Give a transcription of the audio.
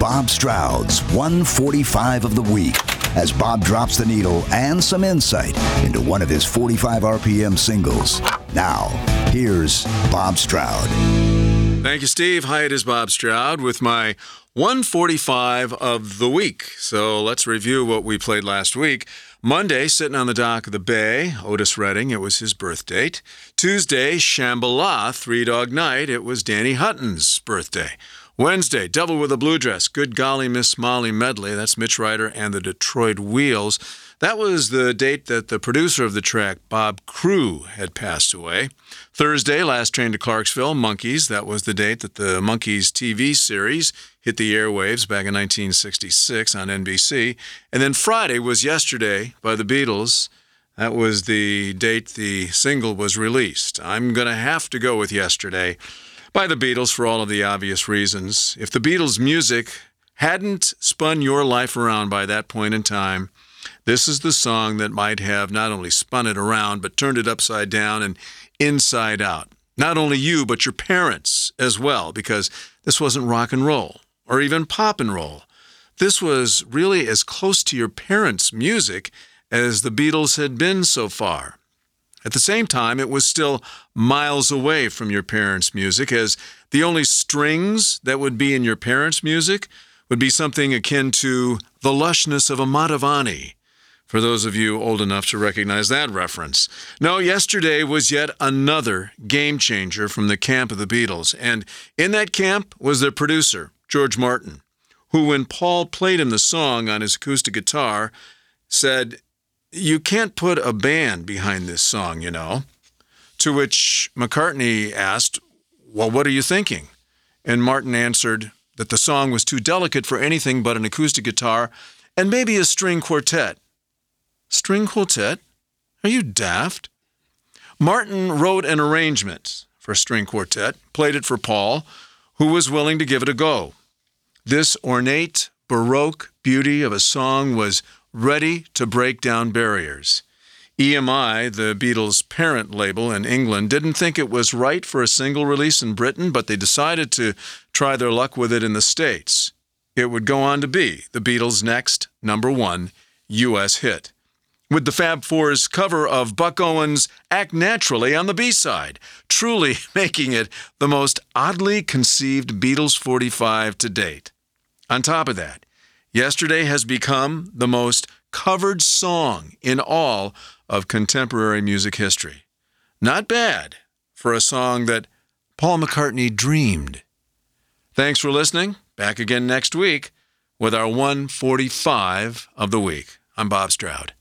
Bob Stroud's 145 of the week as Bob drops the needle and some insight into one of his 45 RPM singles. Now, here's Bob Stroud. Thank you, Steve. Hi, it is Bob Stroud with my 145 of the week. So let's review what we played last week. Monday, sitting on the dock of the bay, Otis Redding, it was his birth date. Tuesday, Shambhala, Three Dog Night, it was Danny Hutton's birthday. Wednesday, Devil with a Blue Dress, Good Golly Miss Molly medley, that's Mitch Ryder and the Detroit Wheels. That was the date that the producer of the track, Bob Crewe, had passed away. Thursday, Last Train to Clarksville, Monkees. That was the date that the Monkees TV series hit the airwaves back in 1966 on NBC. And then Friday was Yesterday by the Beatles. That was the date the single was released. I'm going to have to go with Yesterday by the Beatles for all of the obvious reasons. If the Beatles' music hadn't spun your life around by that point in time, this is the song that might have not only spun it around, but turned it upside down and inside out. Not only you, but your parents as well, because this wasn't rock and roll or even pop and roll. This was really as close to your parents' music as the Beatles had been so far. At the same time, it was still miles away from your parents' music, as the only strings that would be in your parents' music would be something akin to the lushness of a Mantovani for those of you old enough to recognize that reference. No, yesterday was yet another game changer from the camp of the Beatles, and in that camp was their producer, George Martin, who, when Paul played him the song on his acoustic guitar, said, You can't put a band behind this song, you know. To which McCartney asked, Well, what are you thinking? And Martin answered that the song was too delicate for anything but an acoustic guitar and maybe a string quartet. String quartet? Are you daft? Martin wrote an arrangement for string quartet, played it for Paul, who was willing to give it a go. This ornate, baroque beauty of a song was ready to break down barriers. EMI, the Beatles' parent label in England, didn't think it was right for a single release in Britain, but they decided to try their luck with it in the States. It would go on to be the Beatles' next number one U.S. hit with the Fab Four's cover of Buck Owens' Act Naturally on the B side, truly making it the most oddly conceived Beatles 45 to date. On top of that, Yesterday has become the most covered song in all of contemporary music history. Not bad for a song that Paul McCartney dreamed. Thanks for listening. Back again next week with our 145 of the week. I'm Bob Stroud.